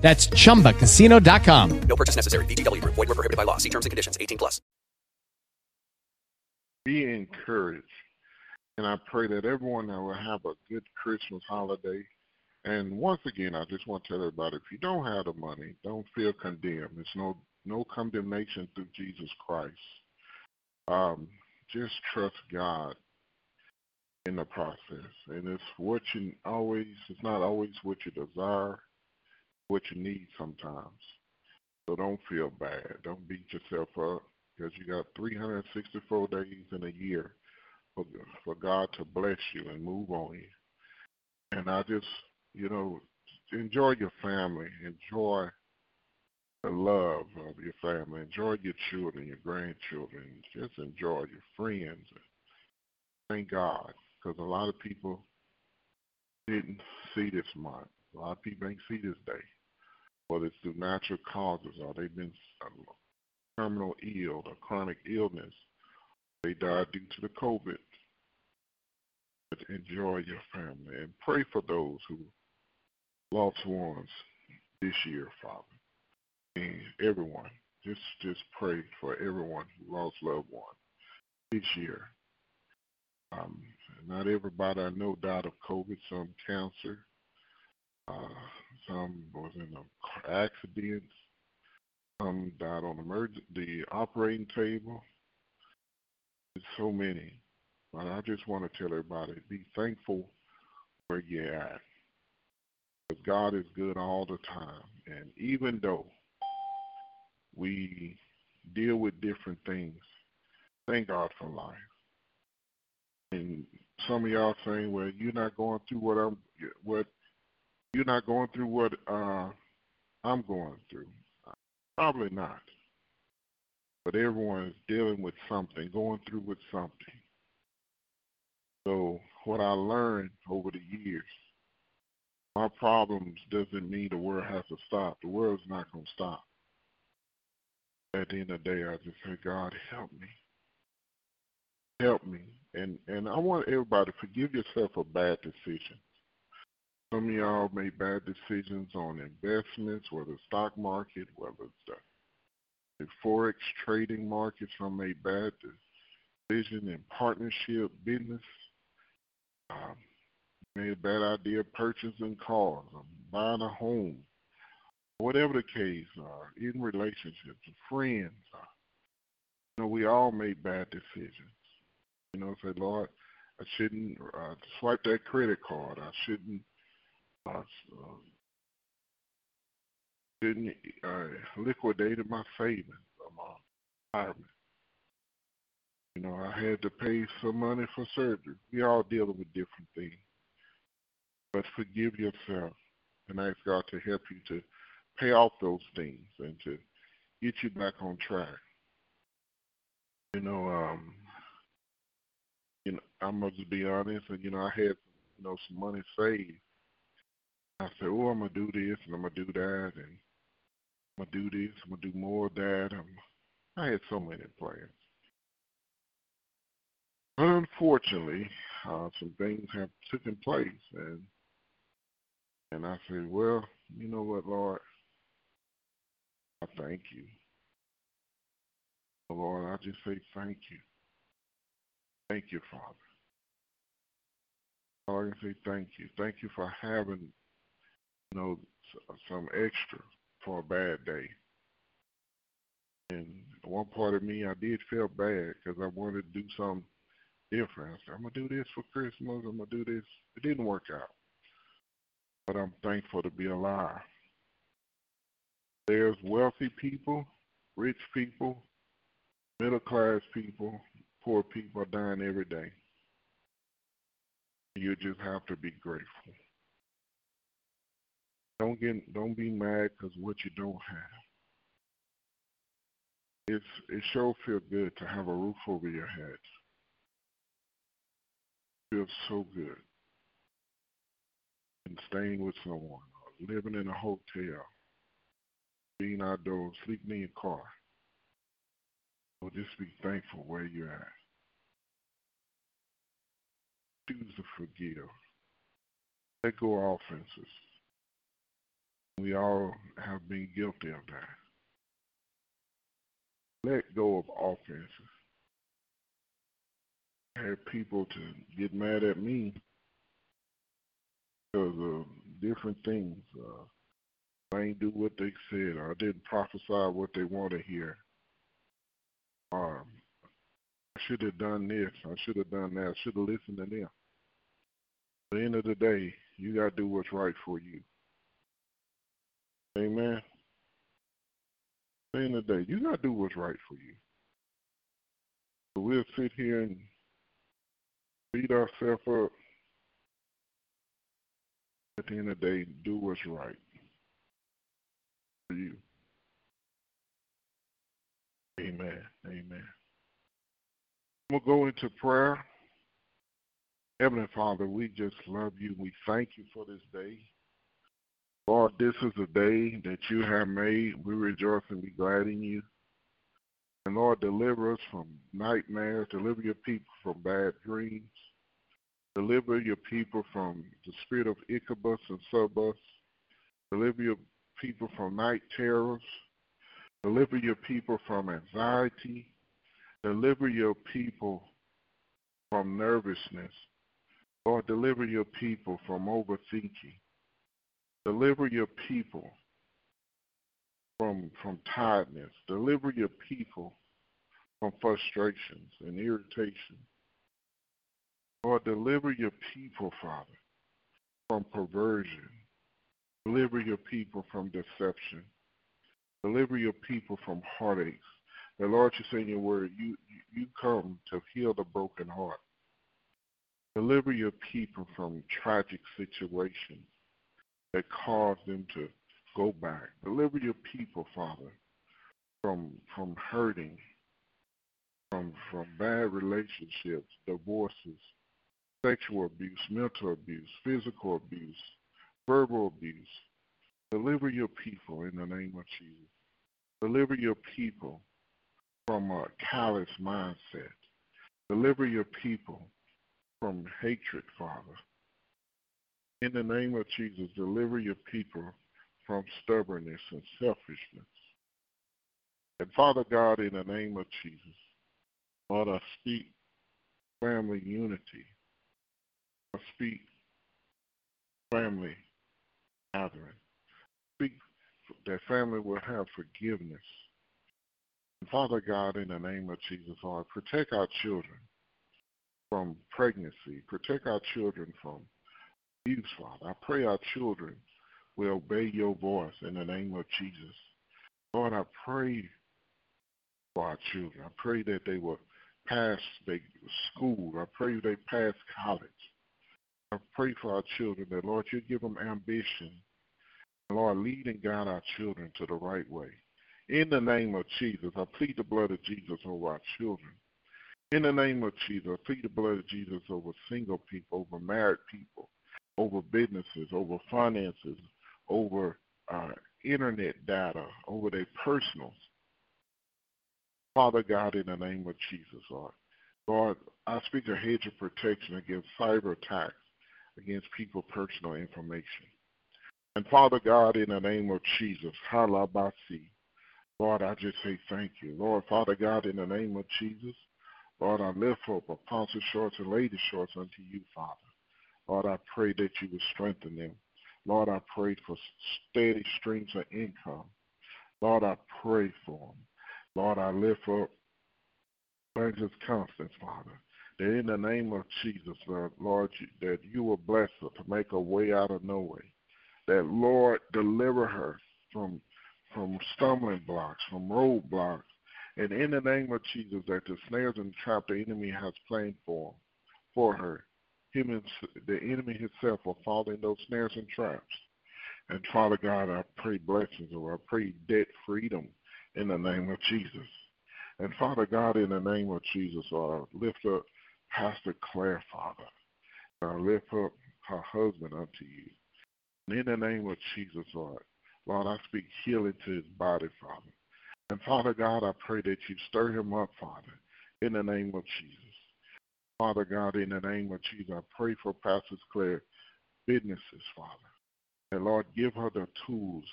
That's chumbacasino.com. No purchase necessary. VGW Group. Void were prohibited by law. See terms and conditions. 18 plus. Be encouraged. And I pray that everyone that will have a good Christmas holiday. And once again, I just want to tell everybody, if you don't have the money, don't feel condemned. There's no no condemnation through Jesus Christ. Um, just trust God in the process. And it's what you always, it's not always what you desire, what you need sometimes. So don't feel bad. Don't beat yourself up because you got 364 days in a year for, for God to bless you and move on you. And I just, you know, enjoy your family. Enjoy the love of your family. Enjoy your children, your grandchildren. Just enjoy your friends. Thank God because a lot of people didn't see this month. A lot of people ain't see this day whether it's through natural causes or they've been um, terminal ill or chronic illness, they died due to the COVID. But enjoy your family and pray for those who lost ones this year, Father. And everyone, just just pray for everyone who lost loved ones this year. Um, not everybody I know died of COVID, some cancer, uh, some was in accidents. Some died on emerg- the operating table. There's so many. But I just want to tell everybody, be thankful where you're at. Because God is good all the time. And even though we deal with different things, thank God for life. And some of y'all saying, well, you're not going through what I'm, what you're not going through what uh, I'm going through. Probably not. But everyone is dealing with something, going through with something. So what I learned over the years, my problems doesn't mean the world has to stop. The world's not going to stop. At the end of the day, I just say, God, help me. Help me. And and I want everybody to forgive yourself for bad decisions. Some of y'all made bad decisions on investments, whether stock market, whether it's the, forex trading market. Some made bad decisions in partnership business. Um, made a bad idea purchasing cars, or buying a home, whatever the case, or in relationships, friends. Uh, you know, we all make bad decisions. You know, say, Lord, I shouldn't uh, swipe that credit card. I shouldn't uh, didn't uh, liquidated my savings of my retirement. You know, I had to pay some money for surgery. We all dealing with different things. But forgive yourself and ask God to help you to pay off those things and to get you back on track. You know, um, you know, I must be honest, and you know, I had you know some money saved I said, oh, I'm gonna do this and I'm gonna do that and I'm gonna do this, I'm gonna do more of that. I'm, I had so many plans. But unfortunately, uh, some things have taken place, and and I said, well, you know what, Lord, I thank you. Lord, I just say thank you. Thank you, Father. All I say thank you. Thank you for having you know, uh, some extra for a bad day. And one part of me, I did feel bad because I wanted to do something different. I said, I'm going to do this for Christmas. I'm going to do this. It didn't work out. But I'm thankful to be alive. There's wealthy people, rich people, middle class people, poor people are dying every day. You just have to be grateful. Don't get don't be mad because what you don't have. It's it sure feels good to have a roof over your head. Feels so good. And staying with someone, or living in a hotel, being outdoors, sleeping in your car. So just be thankful where you're at. Choose to forgive. Let go of offenses. We all have been guilty of that. Let go of offenses. I had people to get mad at me because of different things. Uh, I ain't do what they said, I didn't prophesy what they want to hear. Um, I should have done this. I should have done that. I should have listened to them. At the end of the day, you got to do what's right for you. Amen. The end of the day, you got to do what's right for you. So we'll sit here and beat ourselves up. At the end of the day, do what's right for you. Amen. Amen. We'll go into prayer. Heavenly Father, we just love you. We thank you for this day. Lord, this is a day that you have made. We rejoice and be glad in you. And Lord, deliver us from nightmares. Deliver your people from bad dreams. Deliver your people from the spirit of incubus and succubus. Deliver your people from night terrors. Deliver your people from anxiety. Deliver your people from nervousness. Lord, deliver your people from overthinking. Deliver your people from from tiredness. Deliver your people from frustrations and irritation. Lord, deliver your people, Father, from perversion. Deliver your people from deception. Deliver your people from heartaches. The Lord, you say in your word, you you come to heal the broken heart. Deliver your people from tragic situations that cause them to go back. Deliver your people, Father, from from hurting, from from bad relationships, divorces, sexual abuse, mental abuse, physical abuse, verbal abuse. Deliver your people in the name of Jesus. Deliver your people from a callous mindset. Deliver your people from hatred, Father. In the name of Jesus, deliver your people from stubbornness and selfishness. And Father God, in the name of Jesus, Lord, I speak family unity. I speak family gathering. Speak that family will have forgiveness. And Father God, in the name of Jesus, Lord, protect our children from pregnancy. Protect our children from abuse, Father. I pray our children will obey your voice in the name of Jesus. Lord, I pray for our children. I pray that they will pass their school. I pray they pass college. I pray for our children that, Lord, you give them ambition. Lord, lead and guide our children to the right way. In the name of Jesus, I plead the blood of Jesus over our children. In the name of Jesus, I plead the blood of Jesus over single people, over married people, over businesses, over finances, over uh, internet data, over their personals. Father God, in the name of Jesus, Lord. Lord, I speak a hedge of protection against cyber attacks, against people personal information. And Father God, in the name of Jesus, halabasi. Lord, I just say thank you. Lord, Father God, in the name of Jesus, Lord, I lift up Apostle Shorts and Lady Shorts unto you, Father. Lord, I pray that you would strengthen them. Lord, I pray for steady streams of income. Lord, I pray for them. Lord, I lift up Francis Constance, Father, that in the name of Jesus, uh, Lord, Lord, that you will bless her to make a way out of no way. That, Lord, deliver her from from stumbling blocks, from roadblocks, and in the name of Jesus, that the snares and trap the enemy has planned for for her, him and the enemy himself will fall in those snares and traps. And Father God, I pray blessings or I pray debt freedom in the name of Jesus. And Father God, in the name of Jesus, I lift up Pastor Claire, Father. I lift up her husband unto you. And in the name of Jesus, Lord, Lord, I speak healing to his body, Father. And Father God, I pray that you stir him up, Father, in the name of Jesus. Father God, in the name of Jesus, I pray for Pastor Claire businesses, Father. And Lord, give her the tools,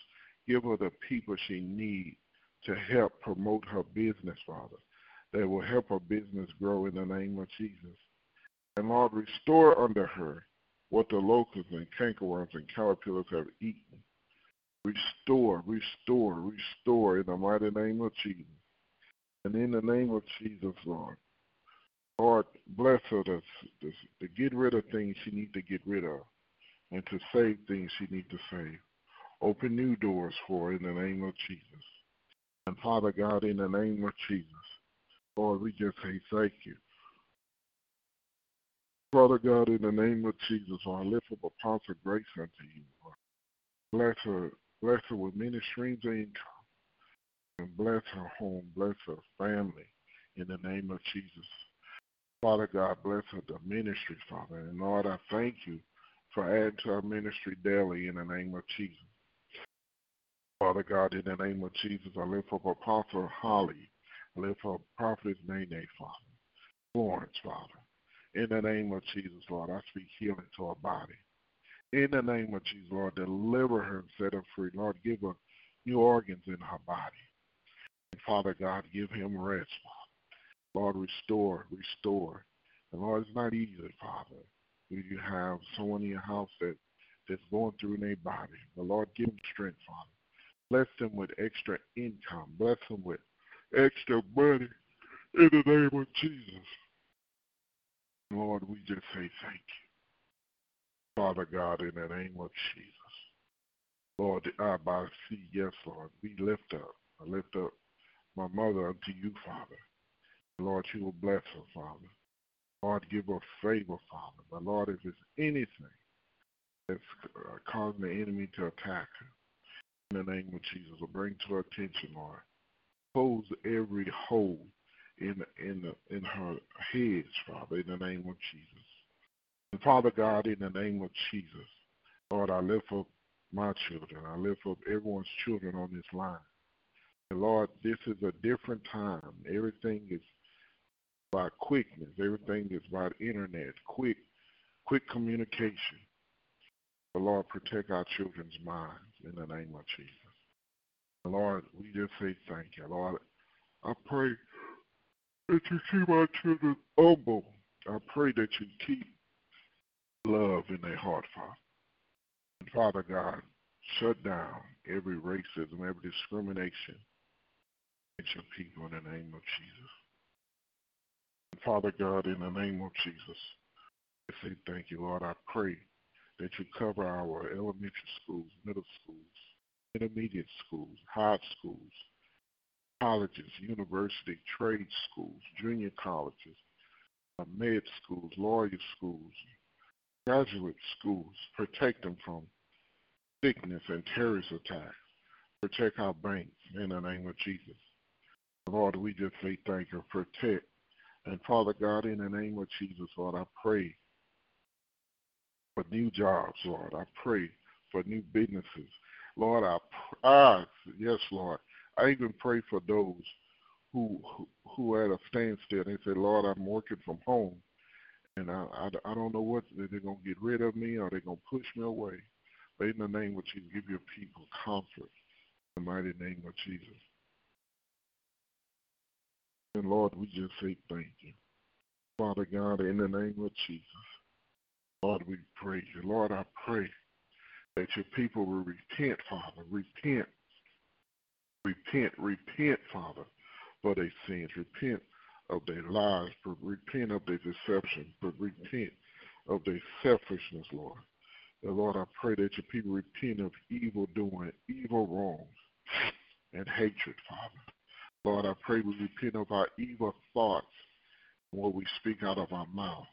give her the people she needs to help promote her business, Father, that will help her business grow in the name of Jesus. And Lord, restore unto her what the locusts and cankerworms and caterpillars have eaten. Restore, restore, restore in the mighty name of Jesus. And in the name of Jesus, Lord, Lord, bless her to, to, to get rid of things she needs to get rid of and to save things she needs to save. Open new doors for her in the name of Jesus. And Father God, in the name of Jesus, Lord, we just say thank you. Father God, in the name of Jesus, I lift up a Apostle Grace unto you. Lord. Bless her, bless her with many streams of income. And bless her home, bless her family in the name of Jesus. Father God, bless the ministry, Father. And Lord, I thank you for adding to our ministry daily in the name of Jesus. Father God, in the name of Jesus, I lift up Apostle Holly. I lift up Prophet Nene, Father. Florence, Father. In the name of Jesus, Lord, I speak healing to her body. In the name of Jesus, Lord, deliver her and set her free. Lord, give her new organs in her body. And Father God, give him rest, Father. Lord, restore, restore. And Lord, it's not easy, Father. When you have someone in your house that, that's going through in their body. But Lord, give them strength, Father. Bless them with extra income. Bless them with extra money in the name of Jesus. Lord, we just say thank you. Father God, in the name of Jesus. Lord, I by see, yes, Lord, we lift up. I lift up my mother unto you, Father. Lord, you will bless her, Father. Lord, give her favor, Father. But Lord, if there's anything that's uh, causing the enemy to attack her, in the name of Jesus, will bring to her attention, Lord. Close every hole in in in her heads, Father, in the name of Jesus. And Father God, in the name of Jesus, Lord, I lift up my children. I lift up everyone's children on this line. And Lord, this is a different time. Everything is by quickness. Everything is by internet, quick, quick communication. The Lord, protect our children's minds in the name of Jesus. The Lord, we just say thank you. Lord, I pray that you keep our children humble. I pray that you keep love in their heart, Father. And Father God, shut down every racism, every discrimination against your people in the name of Jesus. Father God, in the name of Jesus, I say thank you, Lord. I pray that you cover our elementary schools, middle schools, intermediate schools, high schools, colleges, university, trade schools, junior colleges, uh, med schools, lawyer schools, graduate schools. Protect them from sickness and terrorist attacks. Protect our banks in the name of Jesus. Lord, we just say thank you. Protect. And Father God, in the name of Jesus, Lord, I pray for new jobs, Lord. I pray for new businesses. Lord, I ah, yes, Lord. I even pray for those who who, are at a standstill. They say, Lord, I'm working from home, and I, I, I don't know what they're going to get rid of me or they're going to push me away. But in the name of Jesus, give your people comfort. In the mighty name of Jesus. And Lord, we just say thank you. Father God, in the name of Jesus. Lord, we praise you. Lord, I pray that your people will repent, Father. Repent. Repent, repent, Father, for their sins. Repent of their lies, repent of their deception, but repent of their selfishness, Lord. And Lord, I pray that your people repent of evil doing, evil wrongs, and hatred, Father. Lord, I pray we repent of our evil thoughts, what we speak out of our mouth.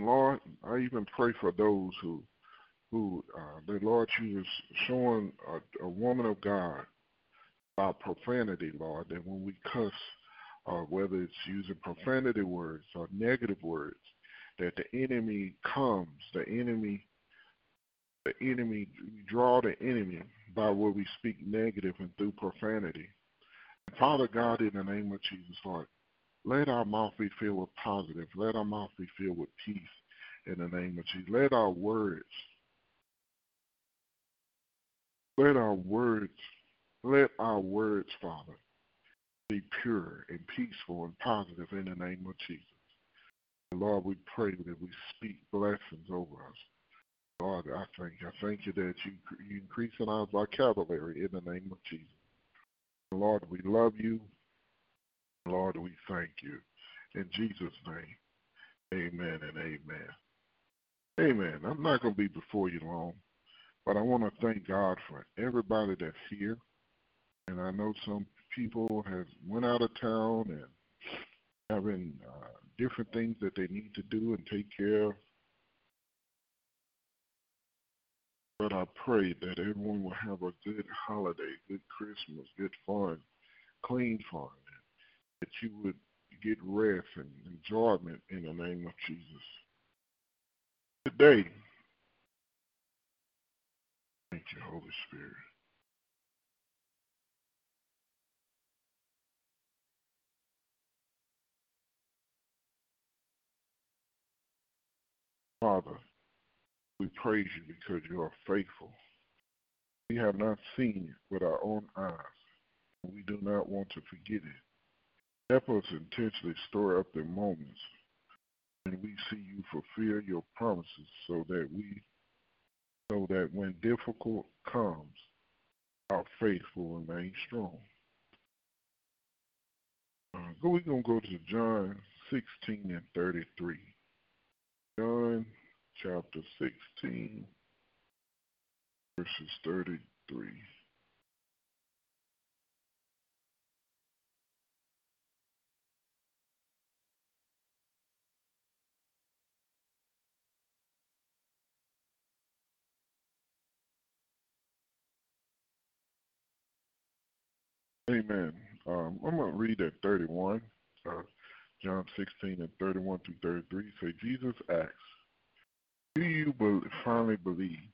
Lord, I even pray for those who, who uh, the Lord, you showing a, a woman of God about profanity, Lord, that when we cuss, or whether it's using profanity words or negative words, that the enemy comes, the enemy, the enemy, draw the enemy by what we speak negative and through profanity. Father God, in the name of Jesus, Lord, let our mouth be filled with positive. Let our mouth be filled with peace in the name of Jesus. Let our words, let our words, let our words, Father, be pure and peaceful and positive in the name of Jesus. Lord, we pray that we speak blessings over us. Lord, I thank you. I thank you that you, you increase in our vocabulary in the name of Jesus. Lord, we love you. Lord, we thank you. In Jesus' name, amen and amen. Amen. I'm not going to be before you long, but I want to thank God for everybody that's here. And I know some people have went out of town and having uh, different things that they need to do and take care of. But I pray that everyone will have a good holiday, good Christmas, good fun, clean fun, that you would get rest and enjoyment in the name of Jesus. Today, thank you, Holy Spirit. Father, we praise you because you are faithful. We have not seen it with our own eyes. and We do not want to forget it. Help us intentionally store up the moments when we see you fulfill your promises so that we so that when difficult comes, our faith will remain strong. Uh, we're going to go to John 16 and 33. John chapter 16, verses 33. Amen. Um, I'm going to read at 31, uh, John 16 and 31 through 33. Say, Jesus asks, Do you finally believe?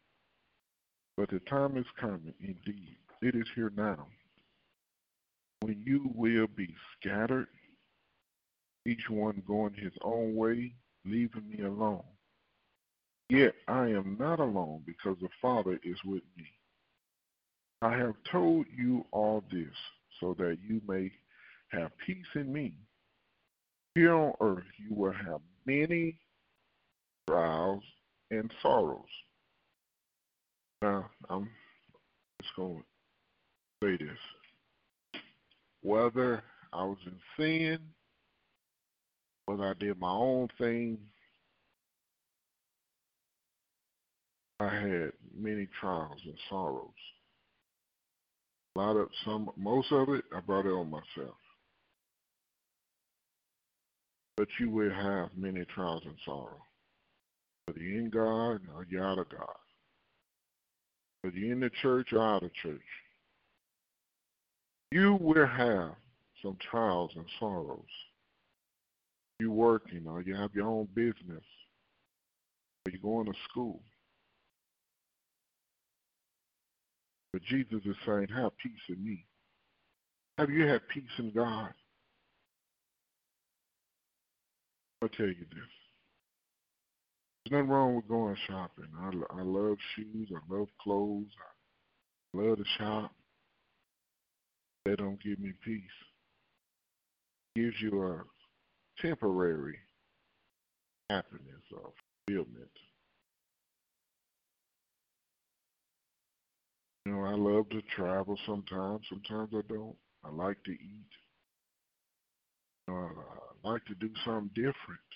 But the time is coming, indeed. It is here now. When you will be scattered, each one going his own way, leaving me alone. Yet I am not alone because the Father is with me. I have told you all this so that you may have peace in me. Here on earth you will have many trials and sorrows. Now, I'm just going to say this. Whether I was in sin, whether I did my own thing, I had many trials and sorrows. A lot of some, most of it, I brought it on myself. But you will have many trials and sorrow. Whether you're in God or you're out of God. Whether you're in the church or out of church. You will have some trials and sorrows. You working or you have your own business. Or you're going to school. But Jesus is saying, have peace in me. Have you had peace in God? I'll tell you this. There's nothing wrong with going shopping. I, I love shoes. I love clothes. I love to shop. They don't give me peace. It gives you a temporary happiness or fulfillment. You know, I love to travel sometimes. Sometimes I don't. I like to eat. You know, I, I like to do something different.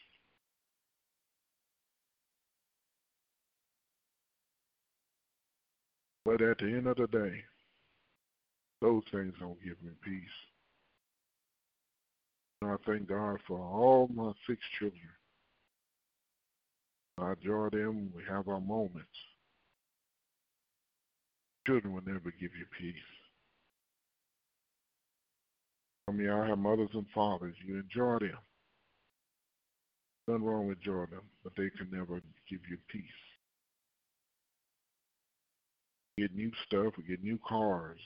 But at the end of the day, those things don't give me peace. And I thank God for all my six children. I enjoy them. We have our moments. Children will never give you peace. I of y'all have mothers and fathers. You enjoy them. Nothing wrong with enjoying them, but they can never give you peace. Get new stuff, we get new cars,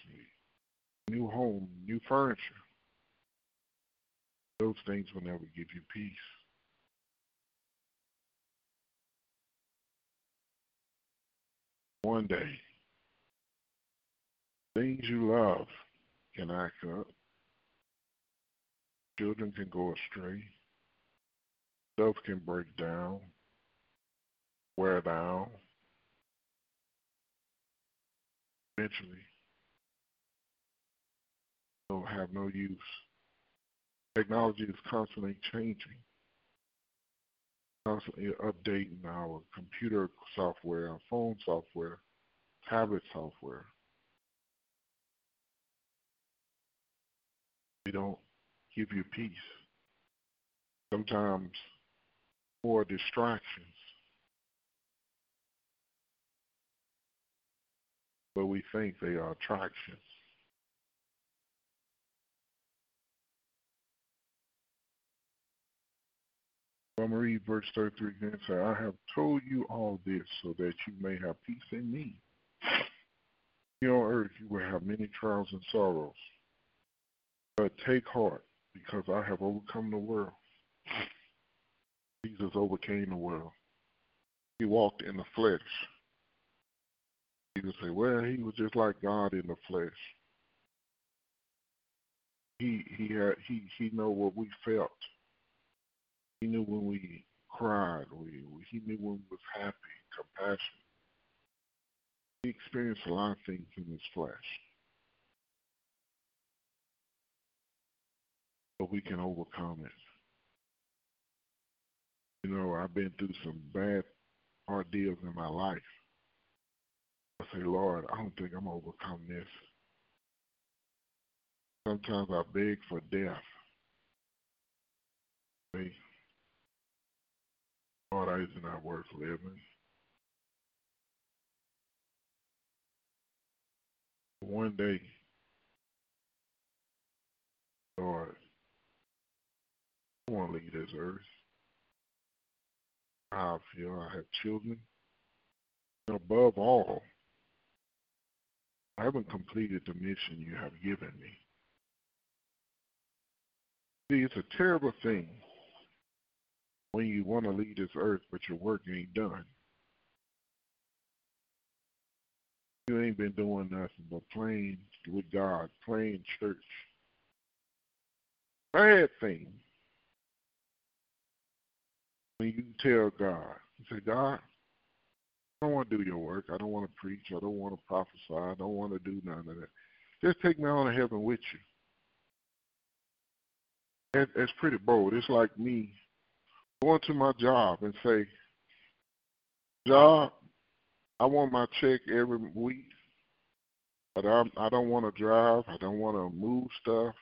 new home, new furniture. Those things will never give you peace. One day, things you love can act up. Children can go astray. Stuff can break down, wear down. Eventually, they'll have no use. Technology is constantly changing, constantly updating our computer software, our phone software, tablet software. They don't give you peace. Sometimes more distractions. But we think they are attractions. I'm going to read verse 33 again. Say, I have told you all this so that you may have peace in me. Here on earth you will have many trials and sorrows. But take heart, because I have overcome the world. Jesus overcame the world. He walked in the flesh. People say, well, he was just like God in the flesh. He he had he he know what we felt. He knew when we cried. We, he knew when we was happy, compassion. He experienced a lot of things in his flesh. But we can overcome it. You know, I've been through some bad ordeals in my life. I say, Lord, I don't think I'm going to overcome this. Sometimes I beg for death. Say, Lord, I is not worth living. One day, Lord, I want to leave this earth. I feel I have children. And above all, I haven't completed the mission you have given me. See, it's a terrible thing when you want to leave this earth, but your work ain't done. You ain't been doing nothing but playing with God, playing church. Bad thing. When you tell God, you say, God, I don't want to do your work. I don't want to preach. I don't want to prophesy. I don't want to do none of that. Just take me on to heaven with you. That, that's pretty bold. It's like me going to my job and say, job, I want my check every week, but I'm, I don't want to drive. I don't want to move stuff.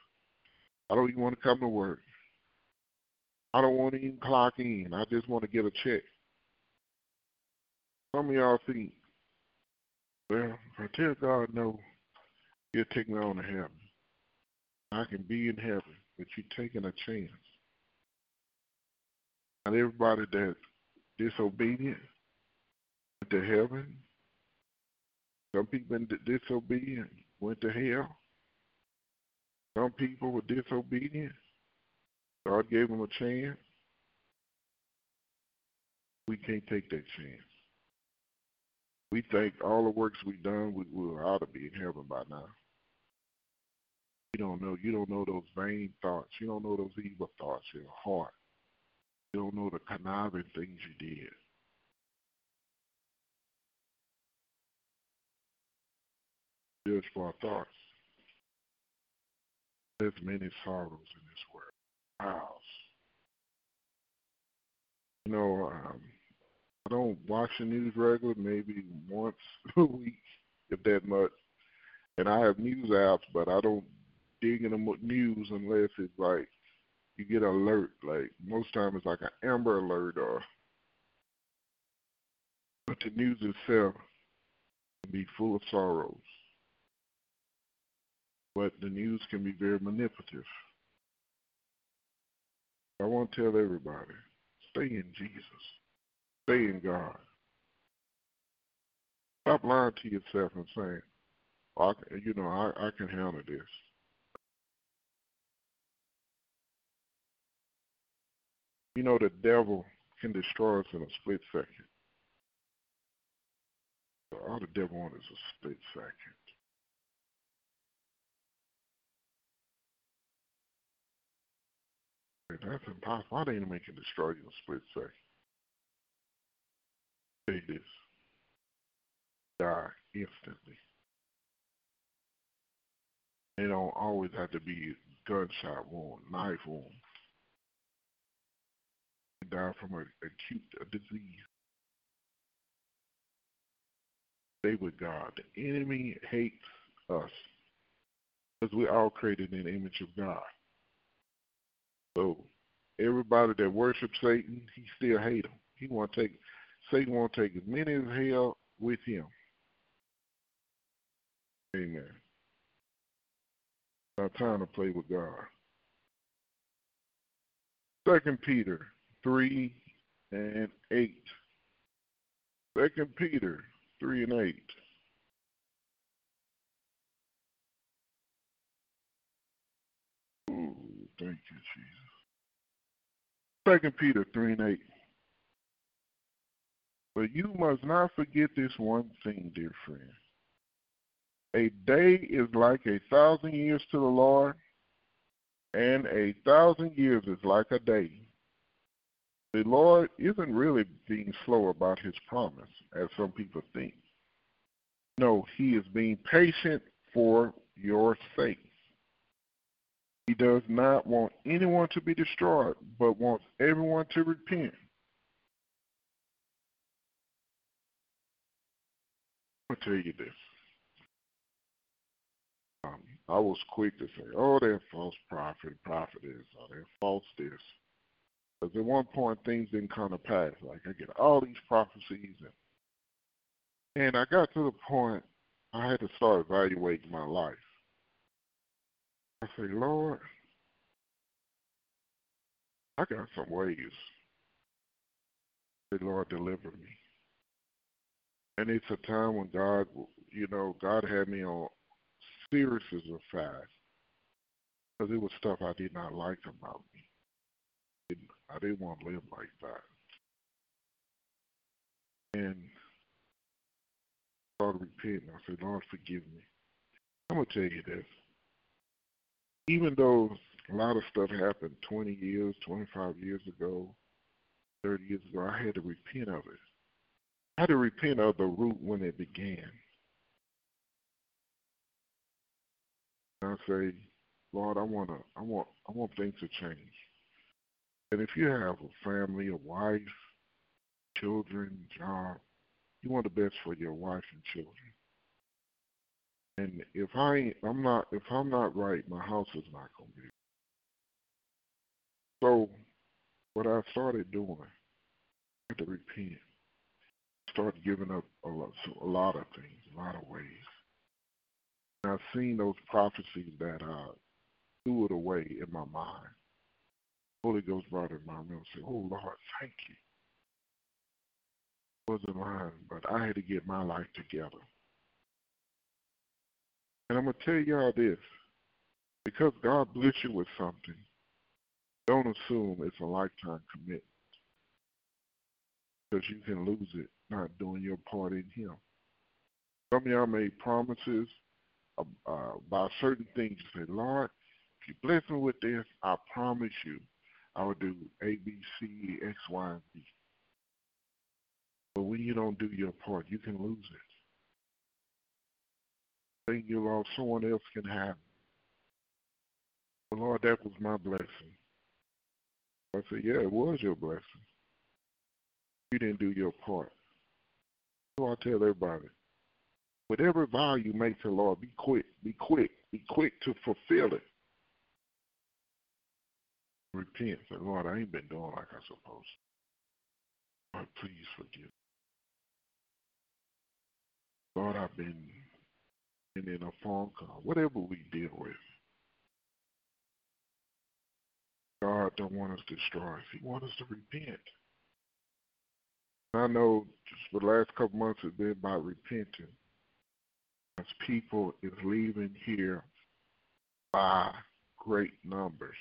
I don't even want to come to work. I don't want to even clock in. I just want to get a check. Some of y'all think, well, if I tell God no, you'll take me on to heaven. I can be in heaven, but you're taking a chance. Not everybody that's disobedient went to heaven. Some people disobedient went to hell. Some people were disobedient. God gave them a chance. We can't take that chance. We think all the works we've done, we, we ought to be in heaven by now. You don't know. You don't know those vain thoughts. You don't know those evil thoughts in your heart. You don't know the conniving things you did. Just for our thoughts. There's many sorrows in this world. House. You know, um, I don't watch the news regularly, maybe once a week, if that much. And I have news apps, but I don't dig in the news unless it's like you get an alert. Like most times it's like an Amber Alert or but the news itself can be full of sorrows. But the news can be very manipulative. I want to tell everybody, stay in Jesus. Stay in God. Stop lying to yourself and saying, I, you know, I, I can handle this. You know, the devil can destroy us in a split second. All the devil wants is a split second. That's impossible. How the enemy can destroy you in a split second? Say this. Die instantly. It don't always have to be gunshot wound, knife wound. They Die from an acute disease. Stay with God. The enemy hates us because we're all created in the image of God. So everybody that worships Satan, he still hates him. He want to take Satan want to take as many as hell with him. Amen. Not time to play with God. Second Peter three and eight. Second Peter three and eight. Ooh, thank you, Jesus. Second Peter three and eight. But you must not forget this one thing, dear friend. A day is like a thousand years to the Lord, and a thousand years is like a day. The Lord isn't really being slow about his promise, as some people think. No, he is being patient for your sake. He does not want anyone to be destroyed, but wants everyone to repent. I'll tell you this. Um, I was quick to say, oh, they're false prophet, prophetess, or they're false this. Because at one point things didn't come to pass. Like I get all these prophecies, and, and I got to the point I had to start evaluating my life. I say, Lord, I got some ways. Say, Lord, deliver me. And it's a time when God, you know, God had me on series of fast because it was stuff I did not like about me. I didn't want to live like that. And I started repenting. I said, Lord, forgive me. I'm going to tell you this. Even though a lot of stuff happened 20 years, 25 years ago, 30 years ago, I had to repent of it. Had to repent of the root when it began. And I say, Lord, I want to, I want, I want things to change. And if you have a family, a wife, children, job, you want the best for your wife and children. And if I, I'm not, if I'm not right, my house is not gonna be. So, what I started doing, I had to repent. Start giving up a lot, a lot of things, a lot of ways. And I've seen those prophecies that uh, threw it away in my mind. Holy Ghost brought it in my room and said, Oh Lord, thank you. I wasn't mine, but I had to get my life together. And I'm going to tell y'all this. Because God bless you with something, don't assume it's a lifetime commitment. Because you can lose it not doing your part in Him. Some of y'all made promises uh, about certain things. You say, Lord, if you bless me with this, I promise you I will do A, B, C, X, Y, and Z. But when you don't do your part, you can lose it. Thank you, Lord, someone else can have it. Lord, that was my blessing. I said, yeah, it was your blessing. You didn't do your part. So I tell everybody, whatever vow you make to the Lord, be quick, be quick, be quick to fulfill it. Repent. Say, Lord, I ain't been doing like I supposed. Lord, please forgive. Lord, I've been in a phone call, whatever we deal with. God, don't want us destroyed. He wants us to repent. I know just for the last couple months it's been about repenting. As people is leaving here by great numbers.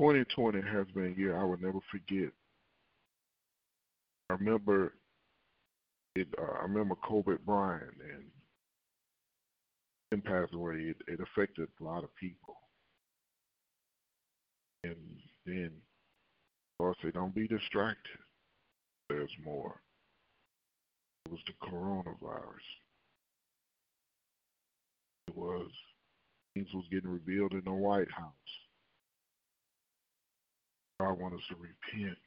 2020 has been a year I will never forget. I remember it. Uh, I remember Kobe Bryant and him passed away. It, it affected a lot of people, and then Lord said, "Don't be distracted. There's more." It was the coronavirus. It was things was getting revealed in the White House. God wants us to repent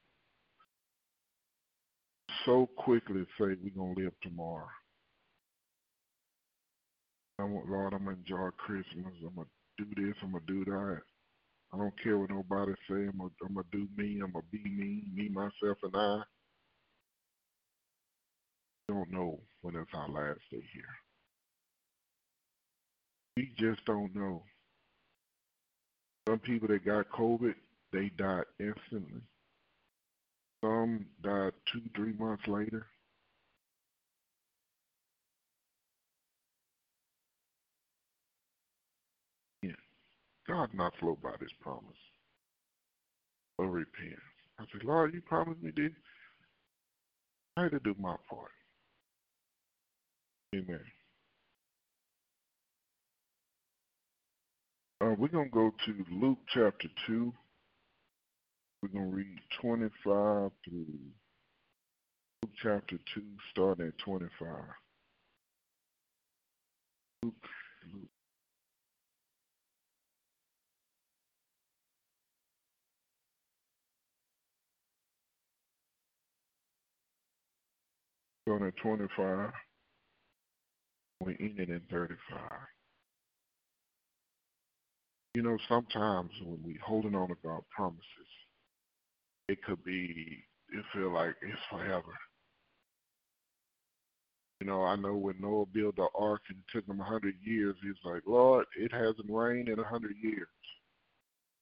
so quickly say we're gonna live tomorrow. I want Lord, I'm gonna enjoy Christmas. I'm gonna do this. I'm gonna do that. I don't care what nobody say. I'm gonna, I'm gonna do me. I'm gonna be me, me, myself, and I. Don't know when it's our last day here. We just don't know. Some people that got COVID, they died instantly. Some died two, three months later. Yeah. God not slow by his promise. Or repent. I said, Lord, you promised me this. I had to do my part. Amen. Uh, we're going to go to Luke chapter 2. We're going to read 25 through Luke chapter 2, starting at 25. Luke, Luke. Starting at 25, we ended in 35. You know, sometimes when we holding on to God's promises, it could be it feel like it's forever. You know, I know when Noah built the ark and it took him a hundred years, he's like, Lord, it hasn't rained in a hundred years.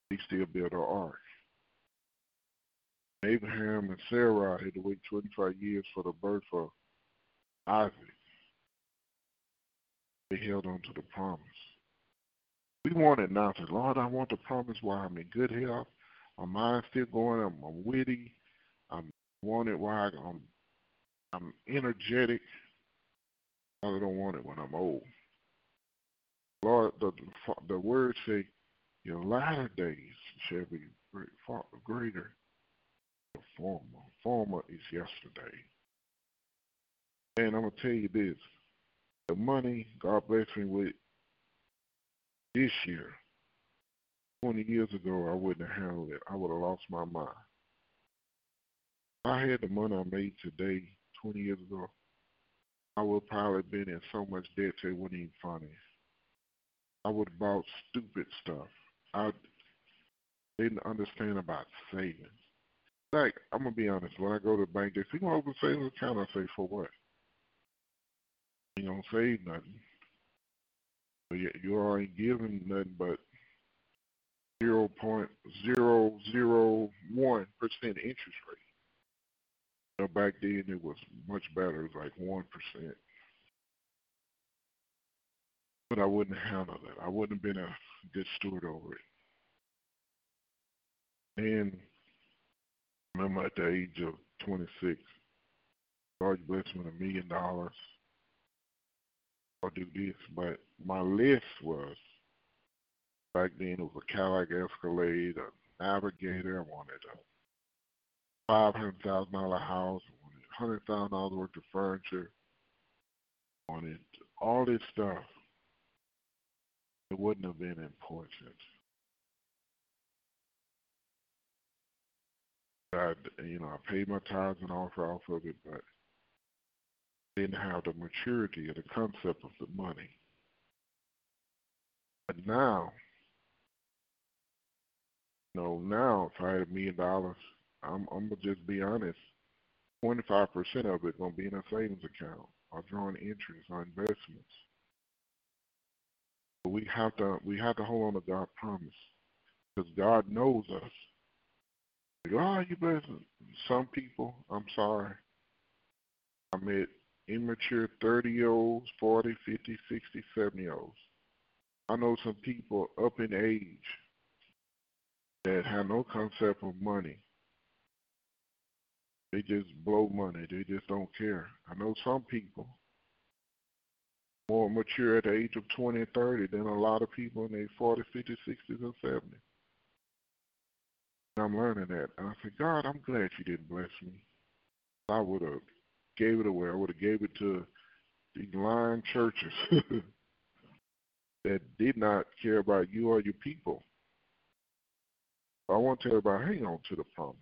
He still built an ark. Abraham and Sarah had to wait 25 years for the birth of Isaac. They held on to the promise. We want it now. To, Lord, I want the promise while I'm in good health my mind's still going. I'm, I'm witty. I'm wanted while I'm I'm energetic. I don't want it when I'm old. Lord, the the word say, your latter days shall be far greater than former. Former is yesterday. And I'm gonna tell you this: the money God bless me with this year 20 years ago, I wouldn't have handled it. I would have lost my mind. If I had the money I made today, 20 years ago, I would probably been in so much debt it wasn't even funny. I would have bought stupid stuff. I didn't understand about savings. Like, I'm gonna be honest, when I go to the bank, they say, You gonna open a savings account? I say, For what? You don't save nothing. But yet you ain't giving nothing but 0.001% interest rate. Know, back then it was much better, it was like 1%. But I wouldn't handle it. I wouldn't have been a good steward over it. And remember at the age of 26, God blessed with a million dollars. I'll do this, but my list was Back then, it was a Cadillac Escalade, a Navigator. I wanted a five hundred thousand dollar house. I wanted hundred thousand dollars worth of furniture. I wanted all this stuff. It wouldn't have been important. I, you know, I paid my tithes and offer off of it, but didn't have the maturity of the concept of the money. But now, know, now if I had a million dollars, I'm I'm gonna just be honest. Twenty five percent of it gonna be in a savings account or drawing interest on investments. But we have to we have to hold on to God's promise. Because God knows us. God, oh, you blessing some people. I'm sorry. I met immature 30 year olds, 40, 50, 60, 70 year olds. I know some people up in age that have no concept of money. They just blow money. They just don't care. I know some people more mature at the age of 20 and 30 than a lot of people in their 40s, 50s, 60s, and 70s. And I'm learning that. And I said, God, I'm glad you didn't bless me. I would have gave it away. I would have gave it to the lying churches that did not care about you or your people. I want to tell everybody, hang on to the promise.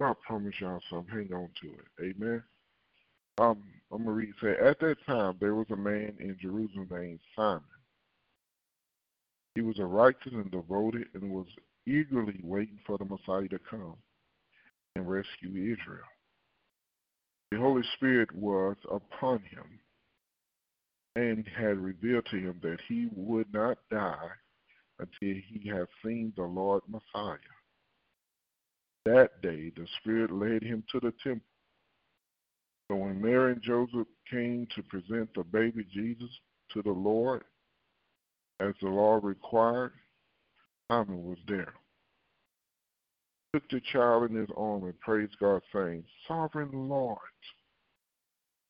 God promise y'all something. Hang on to it. Amen. Um, I'm going to read say, At that time, there was a man in Jerusalem named Simon. He was a righteous and devoted and was eagerly waiting for the Messiah to come and rescue Israel. The Holy Spirit was upon him and had revealed to him that he would not die until he had seen the Lord Messiah. That day the Spirit led him to the temple. So when Mary and Joseph came to present the baby Jesus to the Lord, as the law required, Simon was there. Took the child in his arms and praised God, saying, Sovereign Lord,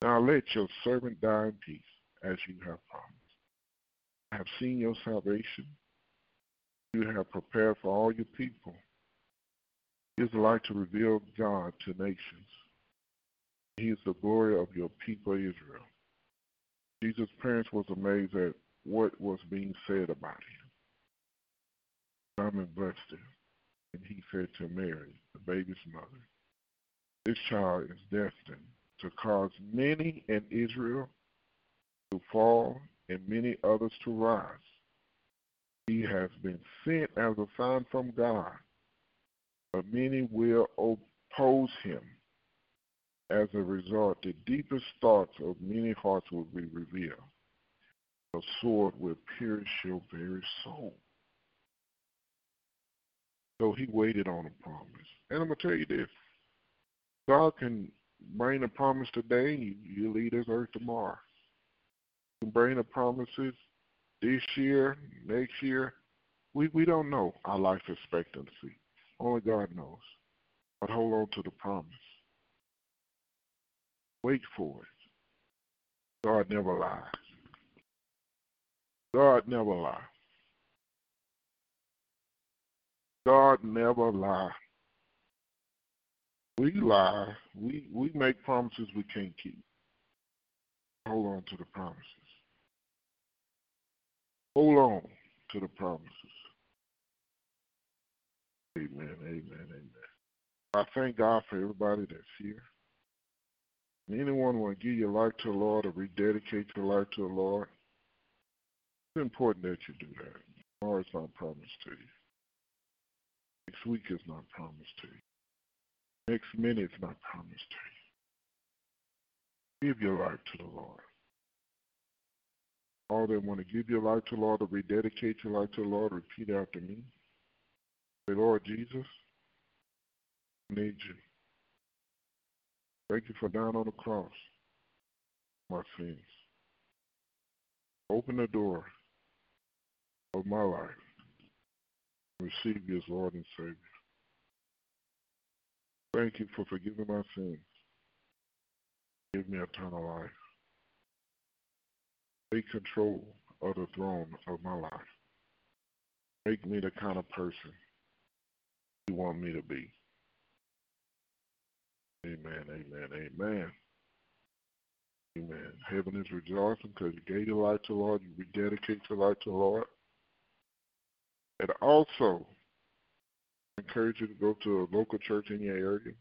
now let your servant die in peace, as you have promised. I have seen your salvation. You have prepared for all your people. He is the light to reveal God to nations. He is the glory of your people Israel. Jesus' parents was amazed at what was being said about him. Simon blessed him, and he said to Mary, the baby's mother, This child is destined to cause many in Israel to fall and many others to rise. He has been sent as a sign from God, but many will oppose him. As a result, the deepest thoughts of many hearts will be revealed. A sword will pierce your very soul. So he waited on a promise. And I'm going to tell you this God can bring a promise today, you, leave this earth tomorrow. You can bring the promises this year, next year. We, we don't know our life expectancy. Only God knows. But hold on to the promise. Wait for it. God never lies. God never lies. God never lies. We lie. We we make promises we can't keep. Hold on to the promises. Hold on to the promises. Amen. Amen. Amen. I thank God for everybody that's here. Anyone want to give your life to the Lord or rededicate your life to the Lord? It's important that you do that. Tomorrow is not promised to you. Next week is not promised to you. Next minute is not promised to you. Give your life to the Lord. All that want to give your life to the Lord or rededicate your life to the Lord, repeat after me. Say, Lord Jesus, I need you. Thank you for dying on the cross. My sins. Open the door of my life. Receive you as Lord and Savior. Thank you for forgiving my sins. Give me eternal life. Take control of the throne of my life. Make me the kind of person you want me to be. Amen, amen, amen. Amen. Heaven is rejoicing because you gave your life to the Lord. You rededicate your life to the Lord. And also, I encourage you to go to a local church in your area.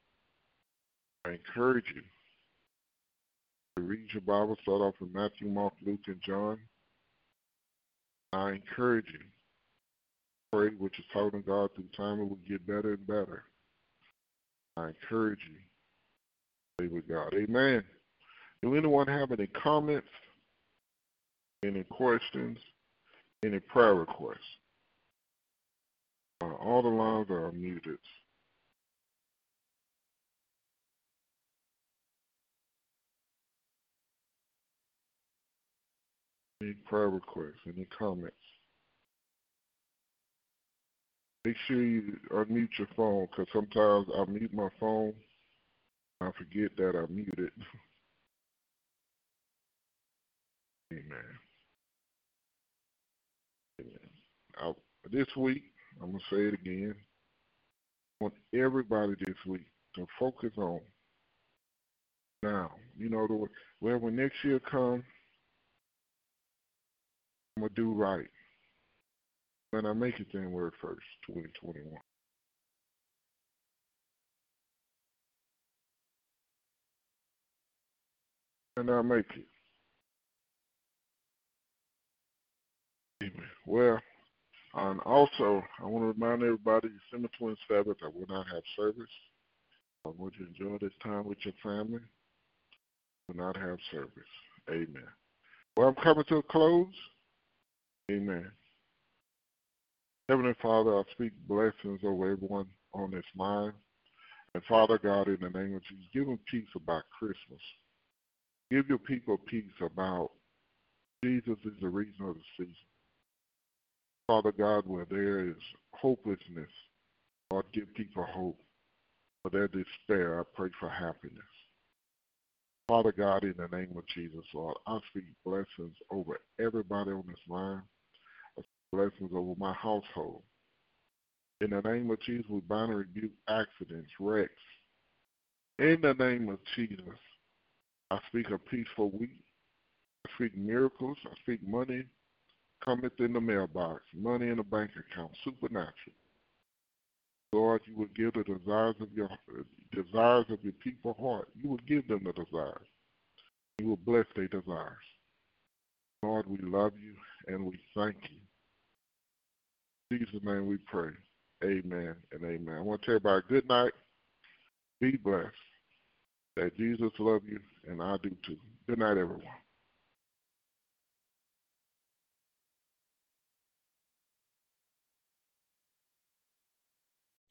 I encourage you to read your Bible, start off with Matthew, Mark, Luke, and John. I encourage you pray, which is talking to God through time, it will get better and better. I encourage you stay with God. Amen. Do anyone have any comments, any questions, any prayer requests? All the lines are muted. Any prayer requests? Any comments? Make sure you unmute your phone because sometimes I mute my phone. I forget that I muted. Amen. Amen. I, this week, I'm going to say it again. I want everybody this week to focus on now. You know, the well, when next year comes, I'm going to do right. When I make it January 1st, 2021. And I make it. Well, and also, I want to remind everybody December 27th, I will not have service. Um, I want you to enjoy this time with your family. Will not have service. Amen. Well, I'm coming to a close. Amen. Heavenly Father, I speak blessings over everyone on this line. And Father God, in the name of Jesus, give them peace about Christmas. Give your people peace about Jesus is the reason of the season. Father God, where there is hopelessness, Lord, give people hope. Where there's despair, I pray for happiness. Father God, in the name of Jesus, Lord, I speak blessings over everybody on this line I speak blessings over my household. In the name of Jesus, we bind and rebuke accidents, wrecks. In the name of Jesus, I speak a peaceful week. I speak miracles. I speak money cometh in the mailbox, money in the bank account, supernatural. Lord, you will give the desires of your desires of your people heart. You will give them the desires. You will bless their desires. Lord, we love you and we thank you. Jesus' name we pray. Amen and amen. I want to tell everybody good night. Be blessed. That Jesus love you and I do too. Good night, everyone.